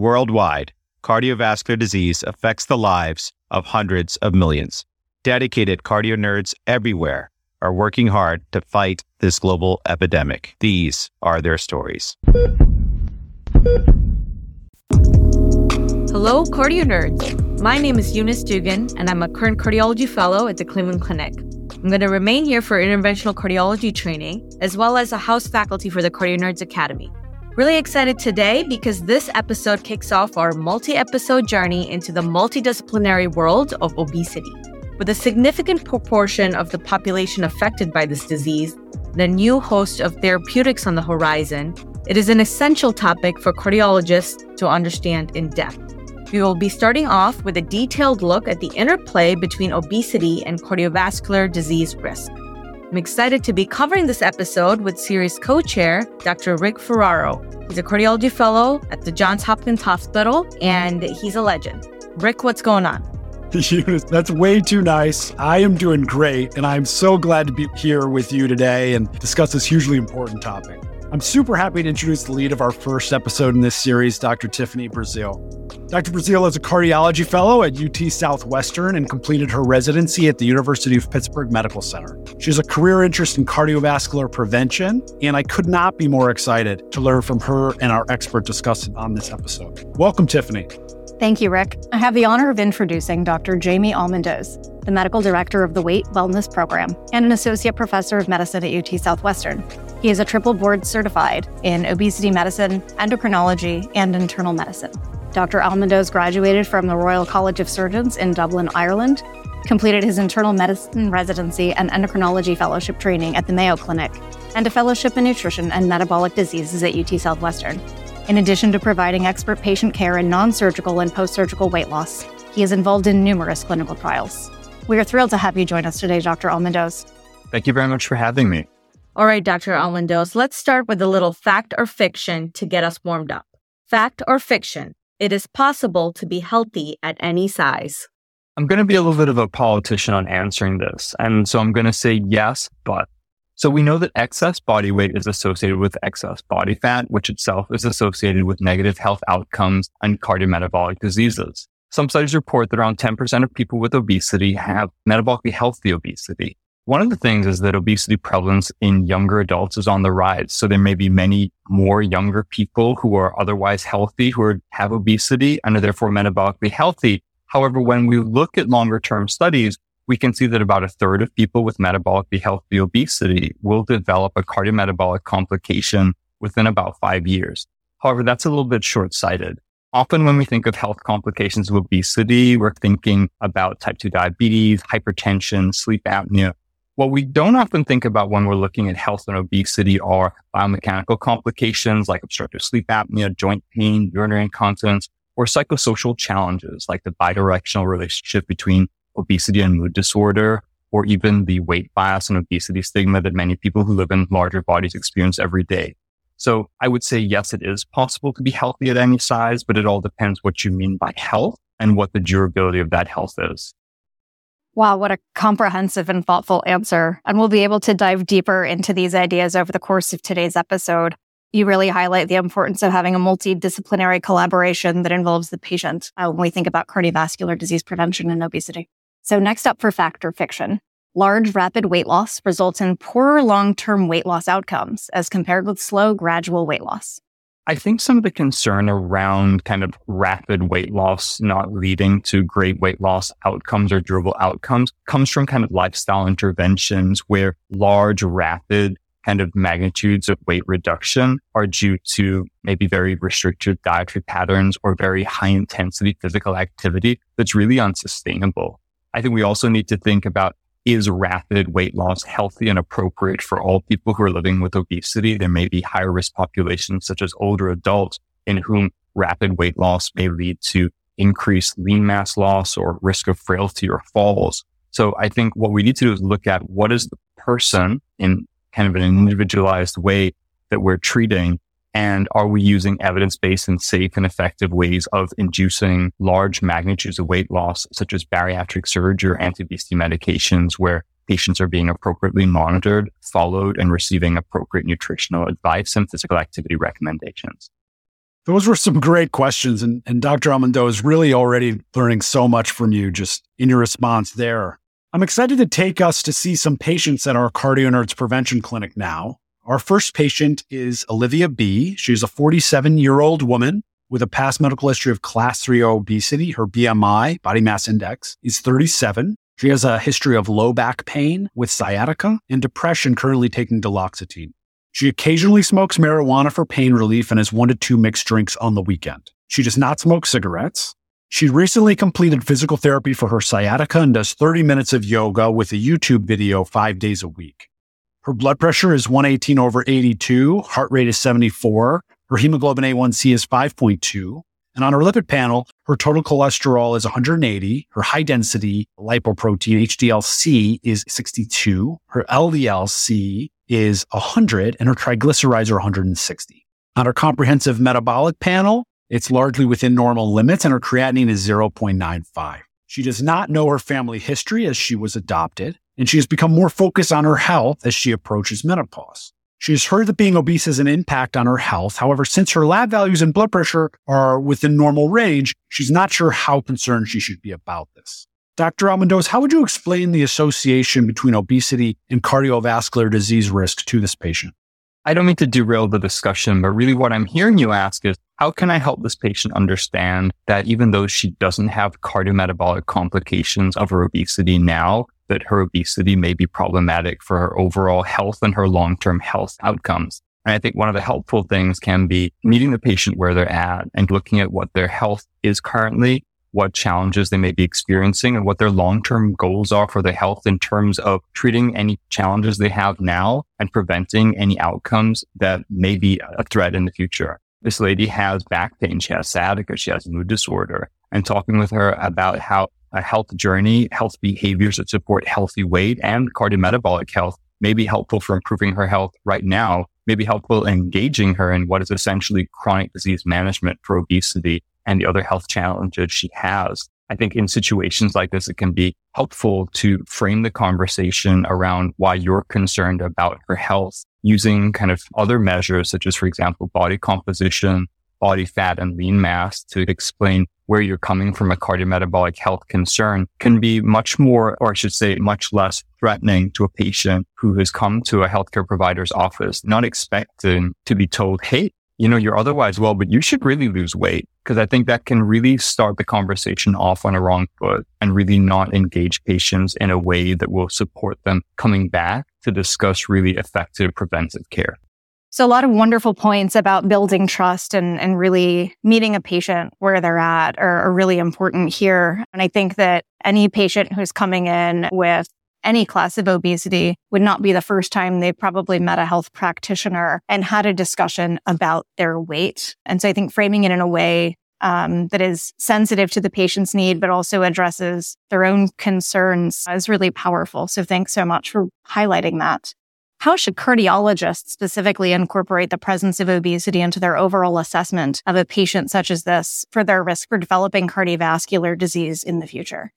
Worldwide, cardiovascular disease affects the lives of hundreds of millions. Dedicated cardio nerds everywhere are working hard to fight this global epidemic. These are their stories. Hello, cardio nerds. My name is Eunice Dugan, and I'm a current cardiology fellow at the Cleveland Clinic. I'm going to remain here for interventional cardiology training, as well as a house faculty for the Cardio Nerds Academy. Really excited today because this episode kicks off our multi episode journey into the multidisciplinary world of obesity. With a significant proportion of the population affected by this disease, the new host of therapeutics on the horizon, it is an essential topic for cardiologists to understand in depth. We will be starting off with a detailed look at the interplay between obesity and cardiovascular disease risk. I'm excited to be covering this episode with series co chair, Dr. Rick Ferraro. He's a cardiology fellow at the Johns Hopkins Hospital, and he's a legend. Rick, what's going on? That's way too nice. I am doing great, and I'm so glad to be here with you today and discuss this hugely important topic. I'm super happy to introduce the lead of our first episode in this series, Dr. Tiffany Brazile. Dr. Brazile is a cardiology fellow at UT Southwestern and completed her residency at the University of Pittsburgh Medical Center. She has a career interest in cardiovascular prevention, and I could not be more excited to learn from her and our expert discussant on this episode. Welcome, Tiffany. Thank you, Rick. I have the honor of introducing Dr. Jaime Almandoz, the medical director of the Weight Wellness Program and an associate professor of medicine at UT Southwestern. He is a triple board certified in obesity medicine, endocrinology, and internal medicine. Dr. Almandoz graduated from the Royal College of Surgeons in Dublin, Ireland, completed his internal medicine residency and endocrinology fellowship training at the Mayo Clinic, and a fellowship in nutrition and metabolic diseases at UT Southwestern. In addition to providing expert patient care in non surgical and post surgical weight loss, he is involved in numerous clinical trials. We are thrilled to have you join us today, Dr. Almandoz. Thank you very much for having me. All right, Dr. Almandoz, let's start with a little fact or fiction to get us warmed up. Fact or fiction? It is possible to be healthy at any size. I'm going to be a little bit of a politician on answering this. And so I'm going to say yes, but so we know that excess body weight is associated with excess body fat, which itself is associated with negative health outcomes and cardiometabolic diseases. Some studies report that around 10% of people with obesity have metabolically healthy obesity. One of the things is that obesity prevalence in younger adults is on the rise. So there may be many more younger people who are otherwise healthy who are, have obesity and are therefore metabolically healthy. However, when we look at longer term studies, we can see that about a third of people with metabolically healthy obesity will develop a cardiometabolic complication within about five years. However, that's a little bit short sighted. Often when we think of health complications of obesity, we're thinking about type 2 diabetes, hypertension, sleep apnea. What we don't often think about when we're looking at health and obesity are biomechanical complications like obstructive sleep apnea, joint pain, urinary incontinence, or psychosocial challenges like the bidirectional relationship between obesity and mood disorder, or even the weight bias and obesity stigma that many people who live in larger bodies experience every day. So I would say, yes, it is possible to be healthy at any size, but it all depends what you mean by health and what the durability of that health is. Wow, what a comprehensive and thoughtful answer. And we'll be able to dive deeper into these ideas over the course of today's episode. You really highlight the importance of having a multidisciplinary collaboration that involves the patient when we think about cardiovascular disease prevention and obesity. So next up for fact or fiction. Large rapid weight loss results in poorer long-term weight loss outcomes as compared with slow gradual weight loss. I think some of the concern around kind of rapid weight loss not leading to great weight loss outcomes or durable outcomes comes from kind of lifestyle interventions where large, rapid kind of magnitudes of weight reduction are due to maybe very restricted dietary patterns or very high intensity physical activity that's really unsustainable. I think we also need to think about is rapid weight loss healthy and appropriate for all people who are living with obesity? There may be higher risk populations such as older adults in whom rapid weight loss may lead to increased lean mass loss or risk of frailty or falls. So I think what we need to do is look at what is the person in kind of an individualized way that we're treating and are we using evidence based and safe and effective ways of inducing large magnitudes of weight loss, such as bariatric surgery or anti obesity medications, where patients are being appropriately monitored, followed, and receiving appropriate nutritional advice and physical activity recommendations? Those were some great questions. And, and Dr. Almandoz is really already learning so much from you just in your response there. I'm excited to take us to see some patients at our Cardio Nerds Prevention Clinic now. Our first patient is Olivia B. She's a 47 year old woman with a past medical history of class 3 obesity. Her BMI, body mass index, is 37. She has a history of low back pain with sciatica and depression, currently taking duloxetine. She occasionally smokes marijuana for pain relief and has one to two mixed drinks on the weekend. She does not smoke cigarettes. She recently completed physical therapy for her sciatica and does 30 minutes of yoga with a YouTube video five days a week. Her blood pressure is 118 over 82, heart rate is 74, her hemoglobin A1C is 5.2, and on her lipid panel, her total cholesterol is 180, her high density lipoprotein HDLC is 62, her LDLC is 100 and her triglycerides are 160. On her comprehensive metabolic panel, it's largely within normal limits and her creatinine is 0.95. She does not know her family history as she was adopted, and she has become more focused on her health as she approaches menopause. She has heard that being obese has an impact on her health. However, since her lab values and blood pressure are within normal range, she's not sure how concerned she should be about this. Dr. Almandoz, how would you explain the association between obesity and cardiovascular disease risk to this patient? I don't mean to derail the discussion, but really what I'm hearing you ask is how can I help this patient understand that even though she doesn't have cardiometabolic complications of her obesity now, that her obesity may be problematic for her overall health and her long-term health outcomes. And I think one of the helpful things can be meeting the patient where they're at and looking at what their health is currently what challenges they may be experiencing and what their long-term goals are for their health in terms of treating any challenges they have now and preventing any outcomes that may be a threat in the future. This lady has back pain. She has sciatica. She has mood disorder and talking with her about how a health journey, health behaviors that support healthy weight and cardiometabolic health may be helpful for improving her health right now, may be helpful in engaging her in what is essentially chronic disease management for obesity and the other health challenges she has. I think in situations like this, it can be helpful to frame the conversation around why you're concerned about her health using kind of other measures, such as, for example, body composition, body fat and lean mass to explain where you're coming from a cardiometabolic health concern can be much more, or I should say, much less threatening to a patient who has come to a healthcare provider's office, not expecting to be told, Hey, you know, you're otherwise well, but you should really lose weight. Cause I think that can really start the conversation off on a wrong foot and really not engage patients in a way that will support them coming back to discuss really effective preventive care. So a lot of wonderful points about building trust and, and really meeting a patient where they're at are, are really important here. And I think that any patient who's coming in with any class of obesity would not be the first time they've probably met a health practitioner and had a discussion about their weight. And so I think framing it in a way um, that is sensitive to the patient's need, but also addresses their own concerns is really powerful. So thanks so much for highlighting that. How should cardiologists specifically incorporate the presence of obesity into their overall assessment of a patient such as this for their risk for developing cardiovascular disease in the future?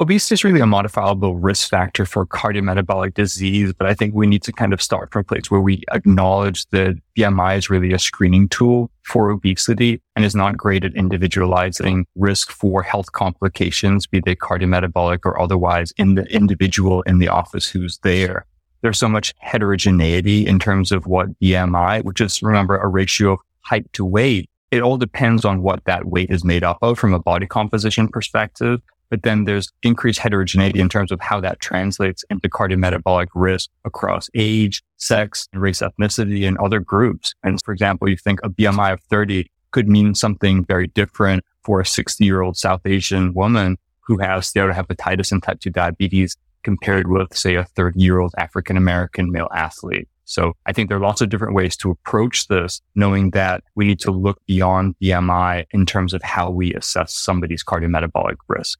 Obesity is really a modifiable risk factor for cardiometabolic disease, but I think we need to kind of start from a place where we acknowledge that BMI is really a screening tool for obesity and is not great at individualizing risk for health complications, be they cardiometabolic or otherwise in the individual in the office who's there. There's so much heterogeneity in terms of what BMI, which is remember a ratio of height to weight. It all depends on what that weight is made up of from a body composition perspective. But then there's increased heterogeneity in terms of how that translates into cardiometabolic risk across age, sex, race, ethnicity, and other groups. And for example, you think a BMI of 30 could mean something very different for a 60 year old South Asian woman who has steatohepatitis and type 2 diabetes compared with, say, a 30 year old African American male athlete. So I think there are lots of different ways to approach this, knowing that we need to look beyond BMI in terms of how we assess somebody's cardiometabolic risk.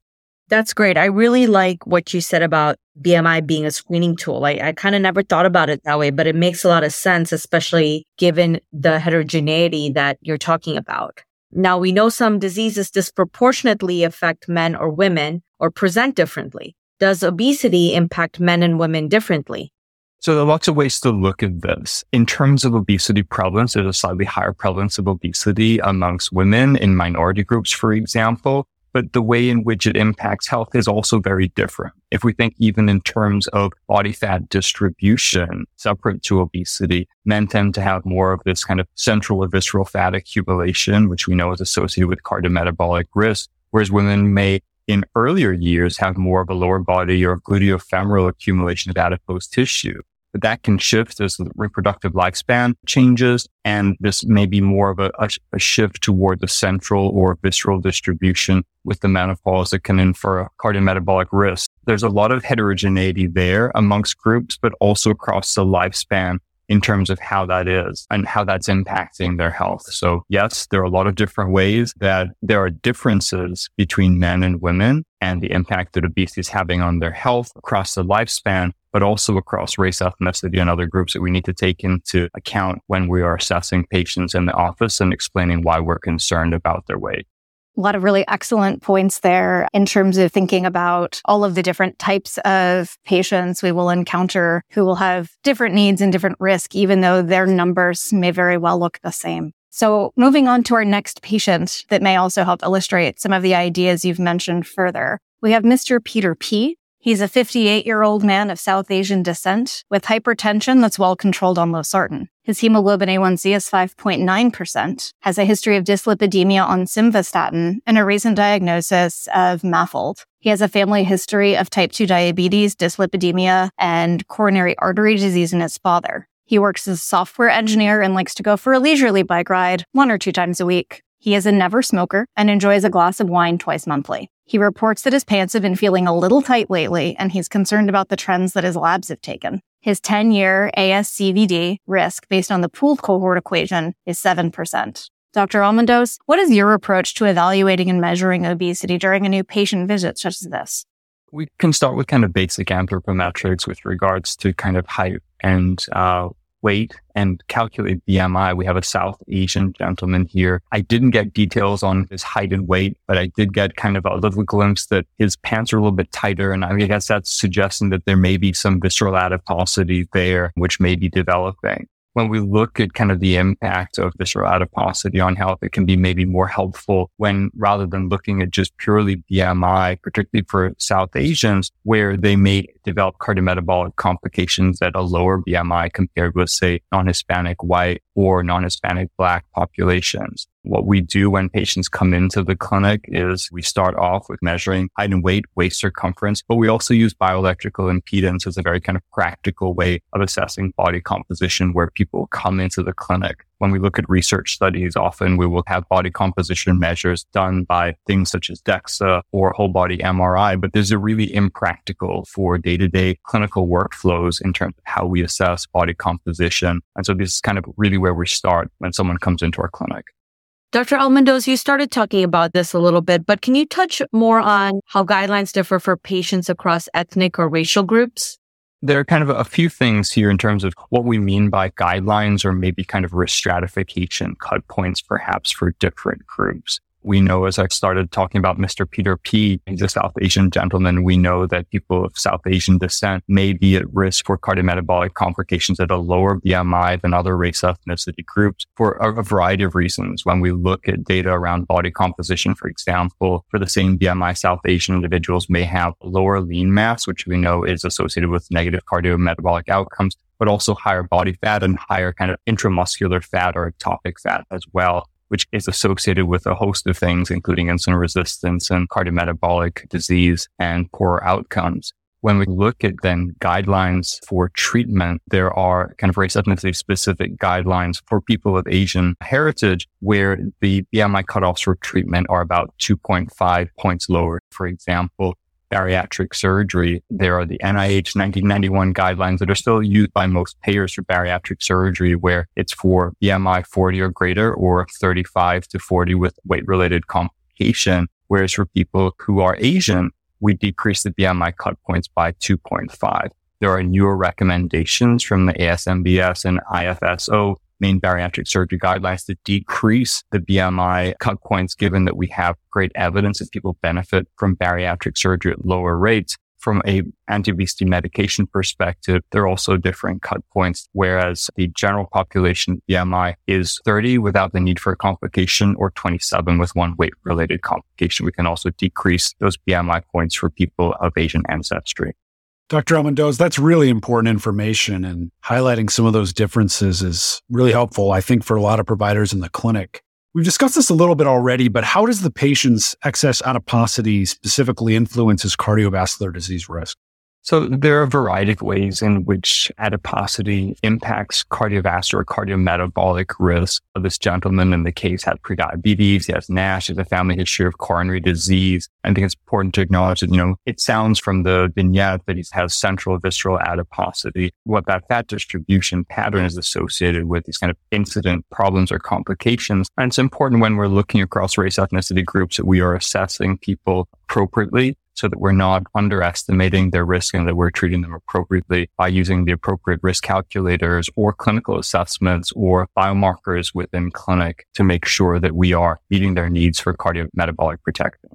That's great. I really like what you said about BMI being a screening tool. I, I kind of never thought about it that way, but it makes a lot of sense, especially given the heterogeneity that you're talking about. Now we know some diseases disproportionately affect men or women or present differently. Does obesity impact men and women differently? So there are lots of ways to look at this. In terms of obesity prevalence, there's a slightly higher prevalence of obesity amongst women in minority groups, for example. But the way in which it impacts health is also very different. If we think even in terms of body fat distribution separate to obesity, men tend to have more of this kind of central or visceral fat accumulation, which we know is associated with cardiometabolic risk, whereas women may in earlier years have more of a lower body or gluteofemoral accumulation of adipose tissue. But that can shift as the reproductive lifespan changes. And this may be more of a, a, a shift toward the central or visceral distribution with the menopause that can infer a cardiometabolic risk. There's a lot of heterogeneity there amongst groups, but also across the lifespan in terms of how that is and how that's impacting their health. So yes, there are a lot of different ways that there are differences between men and women and the impact that obesity is having on their health across the lifespan, but also across race, ethnicity, and other groups that we need to take into account when we are assessing patients in the office and explaining why we're concerned about their weight. A lot of really excellent points there in terms of thinking about all of the different types of patients we will encounter who will have different needs and different risk, even though their numbers may very well look the same. So moving on to our next patient that may also help illustrate some of the ideas you've mentioned further. We have Mr. Peter P. He's a 58 year old man of South Asian descent with hypertension that's well controlled on losartan. His hemoglobin A1C is 5.9%, has a history of dyslipidemia on simvastatin, and a recent diagnosis of MAFLD. He has a family history of type 2 diabetes, dyslipidemia, and coronary artery disease in his father. He works as a software engineer and likes to go for a leisurely bike ride one or two times a week. He is a never smoker and enjoys a glass of wine twice monthly. He reports that his pants have been feeling a little tight lately, and he's concerned about the trends that his labs have taken. His 10 year ASCVD risk based on the pooled cohort equation is 7%. Dr. Almandoz, what is your approach to evaluating and measuring obesity during a new patient visit such as this? We can start with kind of basic anthropometrics with regards to kind of height and uh, weight and calculate BMI. We have a South Asian gentleman here. I didn't get details on his height and weight, but I did get kind of a little glimpse that his pants are a little bit tighter. And I guess that's suggesting that there may be some visceral adiposity there, which may be developing when we look at kind of the impact of visceral adiposity on health, it can be maybe more helpful when rather than looking at just purely BMI, particularly for South Asians, where they may develop cardiometabolic complications at a lower BMI compared with, say, non-Hispanic white or non-Hispanic black populations. What we do when patients come into the clinic is we start off with measuring height and weight, waist circumference, but we also use bioelectrical impedance as a very kind of practical way of assessing body composition where people come into the clinic. When we look at research studies, often we will have body composition measures done by things such as DEXA or whole body MRI, but these are really impractical for day to day clinical workflows in terms of how we assess body composition. And so this is kind of really where we start when someone comes into our clinic. Dr. Almandoz, you started talking about this a little bit, but can you touch more on how guidelines differ for patients across ethnic or racial groups? There are kind of a few things here in terms of what we mean by guidelines or maybe kind of risk stratification cut points perhaps for different groups we know as I started talking about Mr. Peter P, he's a South Asian gentleman. We know that people of South Asian descent may be at risk for cardiometabolic complications at a lower BMI than other race ethnicity groups for a, variety of reasons. When we look at data around body composition, for example, for the same BMI, South Asian individuals may have lower lean mass, which we know is associated with negative cardiometabolic outcomes but also higher body fat and higher kind of intramuscular fat or ectopic fat as well which is associated with a host of things, including insulin resistance and cardiometabolic disease and poor outcomes. When we look at then guidelines for treatment, there are kind of race ethnicity specific guidelines for people of Asian heritage where the BMI cutoffs for treatment are about 2.5 points lower. For example, bariatric surgery. There are the NIH 1991 guidelines that are still used by most payers for bariatric surgery, where it's for BMI 40 or greater or 35 to 40 with weight related complication. Whereas for people who are Asian, we decrease the BMI cut points by 2.5. There are newer recommendations from the ASMBS and IFSO main bariatric surgery guidelines to decrease the BMI cut points, given that we have great evidence that people benefit from bariatric surgery at lower rates. from a anti-obesity medication perspective, there are also different cut points, whereas the general population BMI is 30 without the need for a complication or 27 with one weight related complication. We can also decrease those BMI points for people of Asian ancestry. Dr. Almandoz, that's really important information and highlighting some of those differences is really helpful, I think, for a lot of providers in the clinic. We've discussed this a little bit already, but how does the patient's excess adiposity specifically influence his cardiovascular disease risk? So there are a variety of ways in which adiposity impacts cardiovascular, cardiometabolic risk. This gentleman in the case had prediabetes. He has NASH. He has a family history of coronary disease. I think it's important to acknowledge that, you know, it sounds from the vignette that he has central visceral adiposity. What that fat distribution pattern is associated with these kind of incident problems or complications. And it's important when we're looking across race ethnicity groups that we are assessing people appropriately so that we're not underestimating their risk and that we're treating them appropriately by using the appropriate risk calculators or clinical assessments or biomarkers within clinic to make sure that we are meeting their needs for cardiometabolic protection.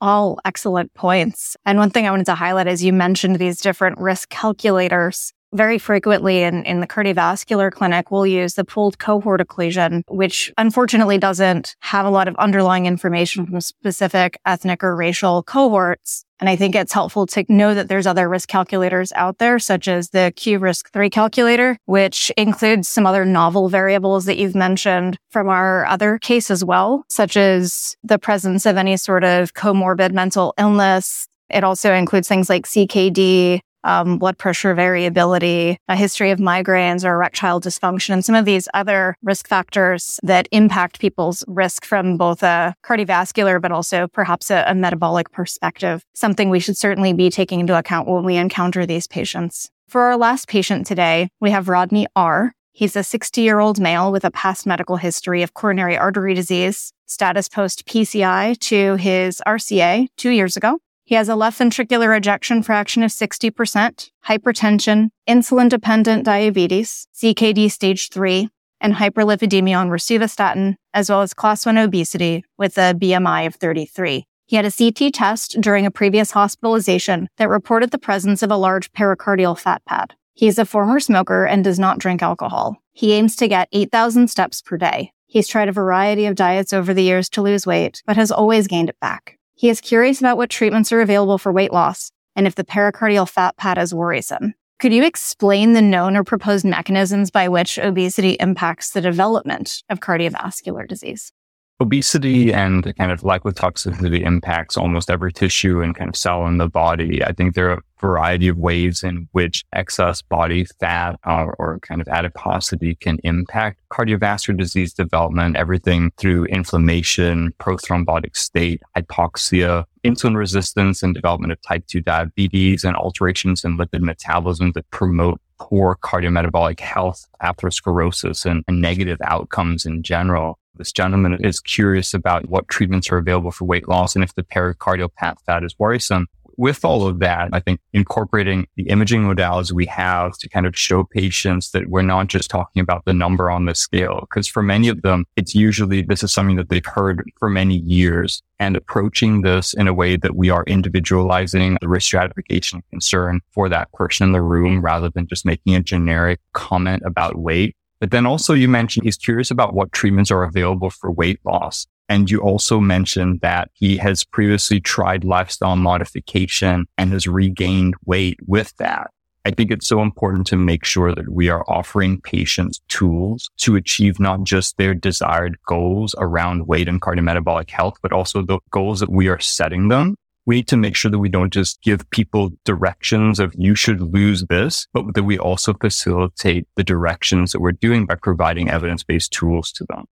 All excellent points. And one thing I wanted to highlight is you mentioned these different risk calculators very frequently in, in the cardiovascular clinic, we'll use the pooled cohort equation, which unfortunately doesn't have a lot of underlying information from specific ethnic or racial cohorts. And I think it's helpful to know that there's other risk calculators out there, such as the Q risk three calculator, which includes some other novel variables that you've mentioned from our other case as well, such as the presence of any sort of comorbid mental illness. It also includes things like CKD, um, blood pressure variability, a history of migraines or erectile dysfunction, and some of these other risk factors that impact people's risk from both a cardiovascular, but also perhaps a, a metabolic perspective. Something we should certainly be taking into account when we encounter these patients. For our last patient today, we have Rodney R. He's a 60 year old male with a past medical history of coronary artery disease, status post PCI to his RCA two years ago. He has a left ventricular ejection fraction of 60%, hypertension, insulin dependent diabetes, CKD stage 3, and hyperlipidemia on rosuvastatin, as well as class 1 obesity with a BMI of 33. He had a CT test during a previous hospitalization that reported the presence of a large pericardial fat pad. He is a former smoker and does not drink alcohol. He aims to get 8,000 steps per day. He's tried a variety of diets over the years to lose weight, but has always gained it back. He is curious about what treatments are available for weight loss and if the pericardial fat pad is worrisome. Could you explain the known or proposed mechanisms by which obesity impacts the development of cardiovascular disease? obesity and kind of lipotoxicity impacts almost every tissue and kind of cell in the body. I think there variety of ways in which excess body fat uh, or kind of adiposity can impact cardiovascular disease development, everything through inflammation, prothrombotic state, hypoxia, insulin resistance and development of type 2 diabetes and alterations in lipid metabolism that promote poor cardiometabolic health, atherosclerosis, and, and negative outcomes in general. This gentleman is curious about what treatments are available for weight loss and if the pericardial fat is worrisome. With all of that, I think incorporating the imaging modalities we have to kind of show patients that we're not just talking about the number on the scale. Because for many of them, it's usually this is something that they've heard for many years and approaching this in a way that we are individualizing the risk stratification concern for that person in the room rather than just making a generic comment about weight but then also you mentioned he's curious about what treatments are available for weight loss. And you also mentioned that he has previously tried lifestyle modification and has regained weight with that. I think it's so important to make sure that we are offering patients tools to achieve not just their desired goals around weight and cardiometabolic health, but also the goals that we are setting them we need to make sure that we don't just give people directions of you should lose this, but that we also facilitate the directions that we're doing by providing evidence-based tools to them.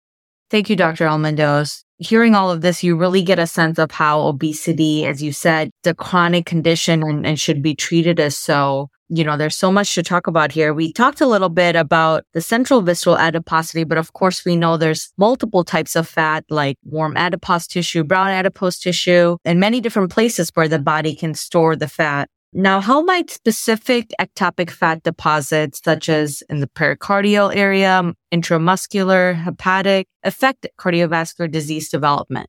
Thank you, Dr. Almandoz. Hearing all of this, you really get a sense of how obesity, as you said, the chronic condition and, and should be treated as so you know, there's so much to talk about here. We talked a little bit about the central visceral adiposity, but of course we know there's multiple types of fat like warm adipose tissue, brown adipose tissue, and many different places where the body can store the fat. Now, how might specific ectopic fat deposits, such as in the pericardial area, intramuscular, hepatic, affect cardiovascular disease development?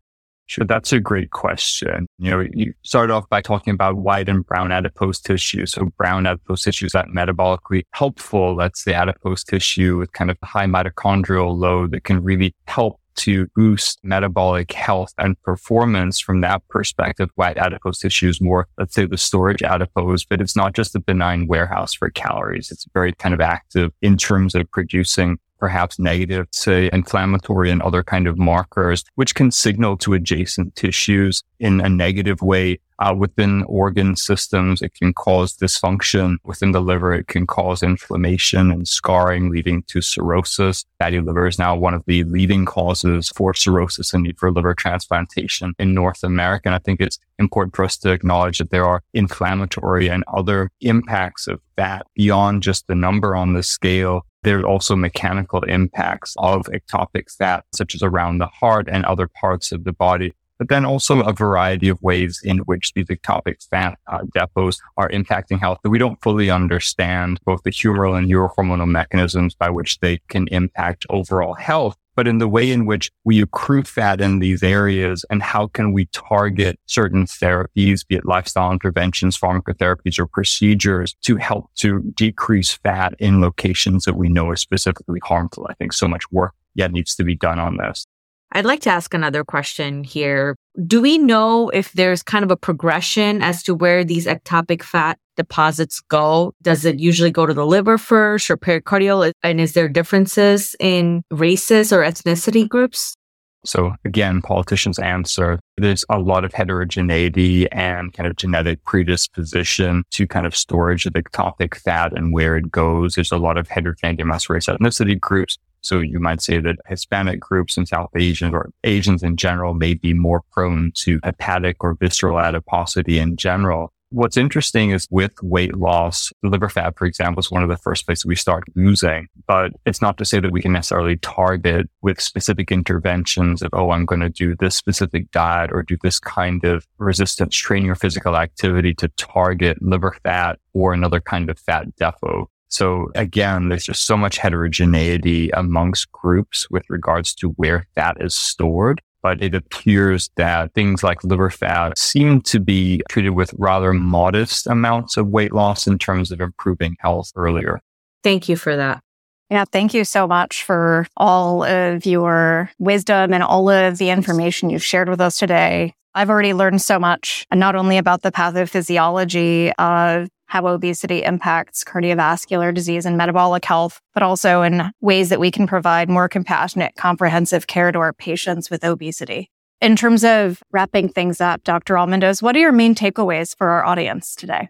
Sure, that's a great question. You know, you start off by talking about white and brown adipose tissue. So brown adipose tissue is that metabolically helpful. That's the adipose tissue with kind of high mitochondrial load that can really help to boost metabolic health and performance from that perspective. White adipose tissue is more, let's say the storage adipose, but it's not just a benign warehouse for calories. It's very kind of active in terms of producing perhaps negative, to inflammatory and other kind of markers, which can signal to adjacent tissues in a negative way uh, within organ systems. It can cause dysfunction within the liver. It can cause inflammation and scarring, leading to cirrhosis. Fatty liver is now one of the leading causes for cirrhosis and need for liver transplantation in North America. And I think it's important for us to acknowledge that there are inflammatory and other impacts of fat beyond just the number on the scale there's also mechanical impacts of ectopic fat, such as around the heart and other parts of the body. But then also a variety of ways in which these ectopic fat uh, depots are impacting health that we don't fully understand both the humoral and neurohormonal mechanisms by which they can impact overall health but in the way in which we accrue fat in these areas and how can we target certain therapies, be it lifestyle interventions, pharmacotherapies, or procedures to help to decrease fat in locations that we know are specifically harmful. I think so much work yet needs to be done on this. I'd like to ask another question here. Do we know if there's kind of a progression as to where these ectopic fat deposits go? Does it usually go to the liver first or pericardial? And is there differences in races or ethnicity groups? So again, politicians answer there's a lot of heterogeneity and kind of genetic predisposition to kind of storage of ectopic fat and where it goes. There's a lot of heterogeneity amongst race ethnicity groups. So you might say that Hispanic groups and South Asians or Asians in general may be more prone to hepatic or visceral adiposity in general. What's interesting is with weight loss, liver fat, for example, is one of the first places we start losing. But it's not to say that we can necessarily target with specific interventions of, oh, I'm going to do this specific diet or do this kind of resistance training or physical activity to target liver fat or another kind of fat depot. So again, there's just so much heterogeneity amongst groups with regards to where fat is stored. But it appears that things like liver fat seem to be treated with rather modest amounts of weight loss in terms of improving health earlier. Thank you for that. Yeah, thank you so much for all of your wisdom and all of the information you've shared with us today. I've already learned so much, and not only about the pathophysiology of how obesity impacts cardiovascular disease and metabolic health, but also in ways that we can provide more compassionate, comprehensive care to our patients with obesity. In terms of wrapping things up, Dr. Almandoz, what are your main takeaways for our audience today?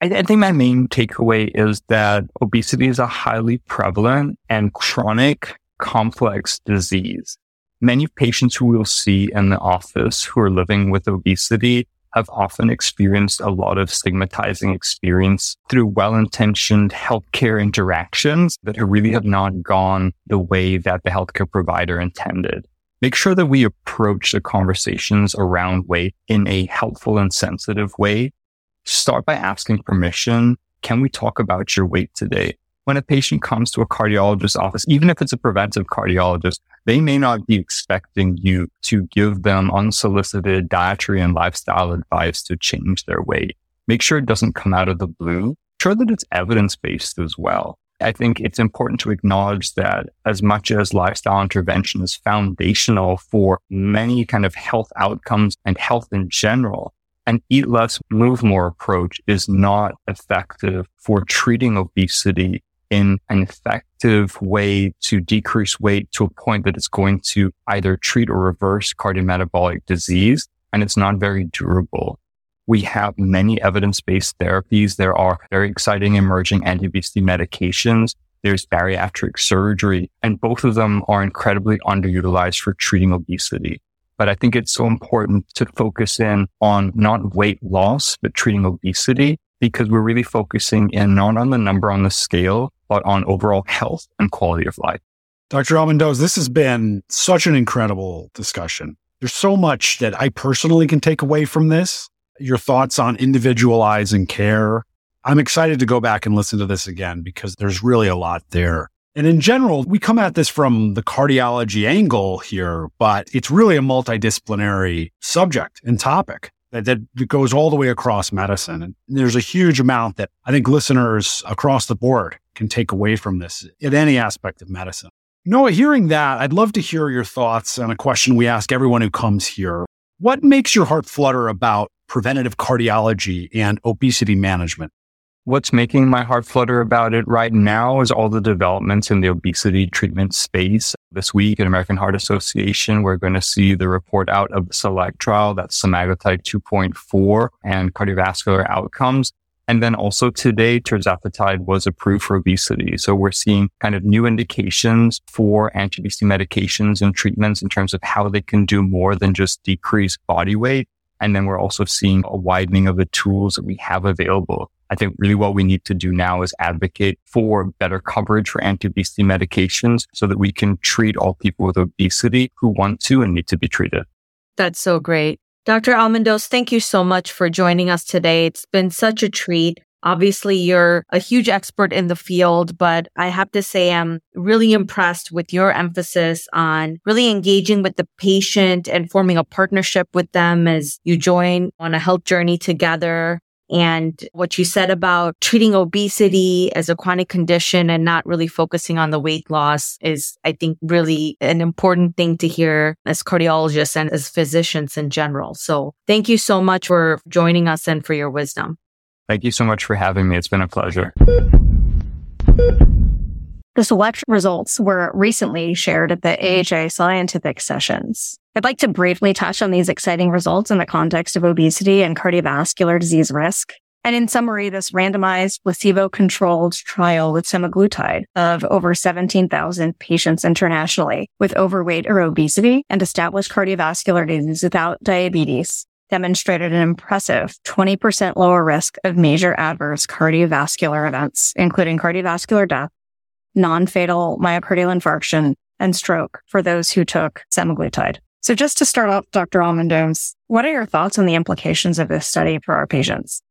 I, think my main takeaway is that obesity is a highly prevalent and chronic complex disease. Many patients who we'll see in the office who are living with obesity have often experienced a lot of stigmatizing experience through well-intentioned healthcare interactions that really have not gone the way that the healthcare provider intended. Make sure that we approach the conversations around weight in a helpful and sensitive way. Start by asking permission. Can we talk about your weight today? When a patient comes to a cardiologist's office, even if it's a preventive cardiologist, they may not be expecting you to give them unsolicited dietary and lifestyle advice to change their weight. Make sure it doesn't come out of the blue. Sure that it's evidence based as well. I think it's important to acknowledge that as much as lifestyle intervention is foundational for many kind of health outcomes and health in general, an eat less, move more approach is not effective for treating obesity in an effective way to decrease weight to a point that it's going to either treat or reverse cardiometabolic disease. And it's not very durable. We have many evidence-based therapies. There are very exciting emerging anti-obesity medications. There's bariatric surgery and both of them are incredibly underutilized for treating obesity. But I think it's so important to focus in on not weight loss, but treating obesity because we're really focusing in not on the number on the scale, but on overall health and quality of life. Dr. Almandoz, this has been such an incredible discussion. There's so much that I personally can take away from this. Your thoughts on individualizing care. I'm excited to go back and listen to this again because there's really a lot there. And in general, we come at this from the cardiology angle here, but it's really a multidisciplinary subject and topic that, that goes all the way across medicine. And there's a huge amount that I think listeners across the board can take away from this in any aspect of medicine. Noah, hearing that, I'd love to hear your thoughts on a question we ask everyone who comes here. What makes your heart flutter about preventative cardiology and obesity management? What's making my heart flutter about it right now is all the developments in the obesity treatment space. This week at American Heart Association, we're going to see the report out of the SELECT trial, that's semaglutide 2.4 and cardiovascular outcomes. And then also today, tirzepatide was approved for obesity. So we're seeing kind of new indications for anti-obesity medications and treatments in terms of how they can do more than just decrease body weight. And then we're also seeing a widening of the tools that we have available. I think really what we need to do now is advocate for better coverage for anti-obesity medications so that we can treat all people with obesity who want to and need to be treated. That's so great. Dr. Almandoz, thank you so much for joining us today. It's been such a treat. Obviously, you're a huge expert in the field, but I have to say I'm really impressed with your emphasis on really engaging with the patient and forming a partnership with them as you join on a health journey together. And what you said about treating obesity as a chronic condition and not really focusing on the weight loss is, I think, really an important thing to hear as cardiologists and as physicians in general. So thank you so much for joining us and for your wisdom. Thank you so much for having me. It's been a pleasure. The select results were recently shared at the mm-hmm. AHA scientific sessions. I'd like to briefly touch on these exciting results in the context of obesity and cardiovascular disease risk. And in summary, this randomized placebo-controlled trial with semaglutide of over 17,000 patients internationally with overweight or obesity and established cardiovascular disease without diabetes demonstrated an impressive 20% lower risk of major adverse cardiovascular events, including cardiovascular death, non-fatal myocardial infarction, and stroke for those who took semaglutide. So just to start off, Dr. Almandoz, what are your thoughts on the implications of this study for our patients?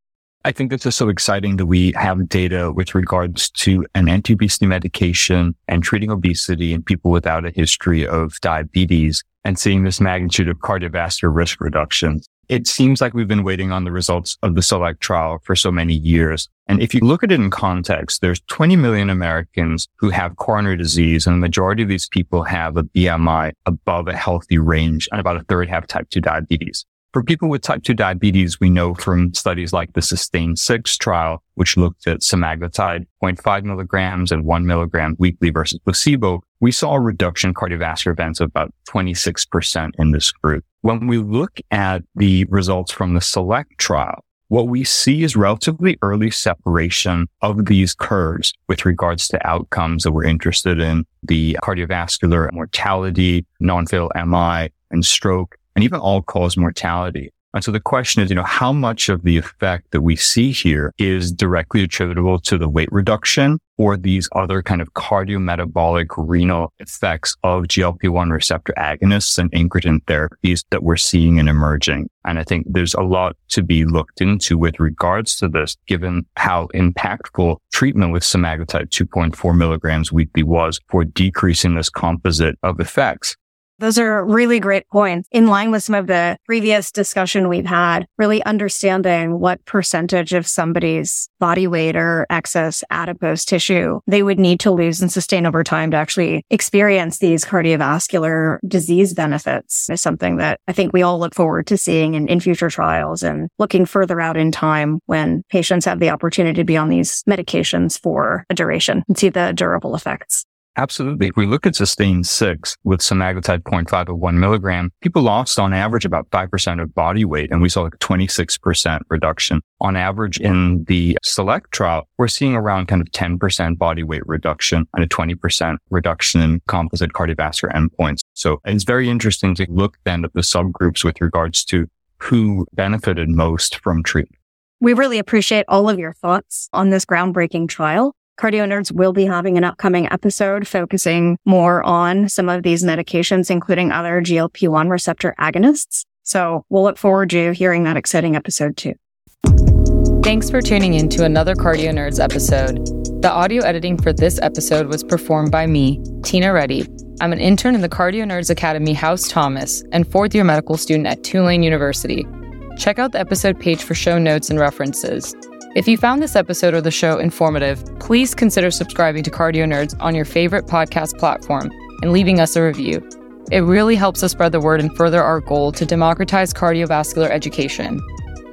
I think this is so exciting that we have data with regards to an anti-obesity medication and treating obesity in people without a history of diabetes and seeing this magnitude of cardiovascular risk reduction. It seems like we've been waiting on the results of the SELECT trial for so many years. And if you look at it in context, there's 20 million Americans who have coronary disease, and the majority of these people have a BMI above a healthy range, and about a third have type 2 diabetes. For people with type 2 diabetes, we know from studies like the SUSTAIN 6 trial, which looked at semaglutide 0.5 milligrams and 1 milligram weekly versus placebo, we saw a reduction in cardiovascular events of about 26% in this group. When we look at the results from the SELECT trial, what we see is relatively early separation of these curves with regards to outcomes that we're interested in, the cardiovascular mortality, non-fatal MI, and stroke and even all cause mortality. And so the question is, you know, how much of the effect that we see here is directly attributable to the weight reduction or these other kind of cardiometabolic renal effects of GLP-1 receptor agonists and incretin therapies that we're seeing and emerging. And I think there's a lot to be looked into with regards to this, given how impactful treatment with semaglutide 2.4 milligrams weekly was for decreasing this composite of effects. Those are really great points in line with some of the previous discussion we've had, really understanding what percentage of somebody's body weight or excess adipose tissue they would need to lose and sustain over time to actually experience these cardiovascular disease benefits is something that I think we all look forward to seeing in, in future trials and looking further out in time when patients have the opportunity to be on these medications for a duration and see the durable effects. Absolutely. If we look at SUSTAIN 6 with semaglutide 0.5 of 1 milligram, people lost on average about 5% of body weight, and we saw like 26% reduction. On average in the SELECT trial, we're seeing around kind of 10% body weight reduction and a 20% reduction in composite cardiovascular endpoints. So it's very interesting to look then at the subgroups with regards to who benefited most from treatment. We really appreciate all of your thoughts on this groundbreaking trial. Cardio Nerds will be having an upcoming episode focusing more on some of these medications, including other GLP-1 receptor agonists. So we'll look forward to hearing that exciting episode too. Thanks for tuning in to another Cardio Nerds episode. The audio editing for this episode was performed by me, Tina Reddy. I'm an intern in the Cardio Nerds Academy House Thomas and fourth year medical student at Tulane University. Check out the episode page for show notes and references. If you found this episode or the show informative, please consider subscribing to Cardio Nerds on your favorite podcast platform and leaving us a review. It really helps us spread the word and further our goal to democratize cardiovascular education.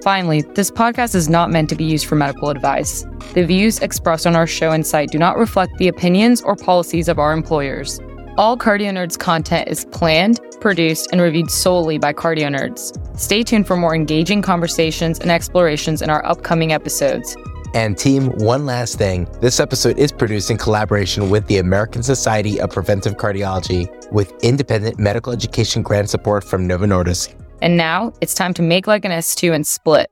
Finally, this podcast is not meant to be used for medical advice. The views expressed on our show and site do not reflect the opinions or policies of our employers. All Cardio Nerds content is planned, produced, and reviewed solely by Cardio Nerds. Stay tuned for more engaging conversations and explorations in our upcoming episodes. And team, one last thing. This episode is produced in collaboration with the American Society of Preventive Cardiology with independent medical education grant support from Novo Nordisk. And now it's time to make like an S2 and split.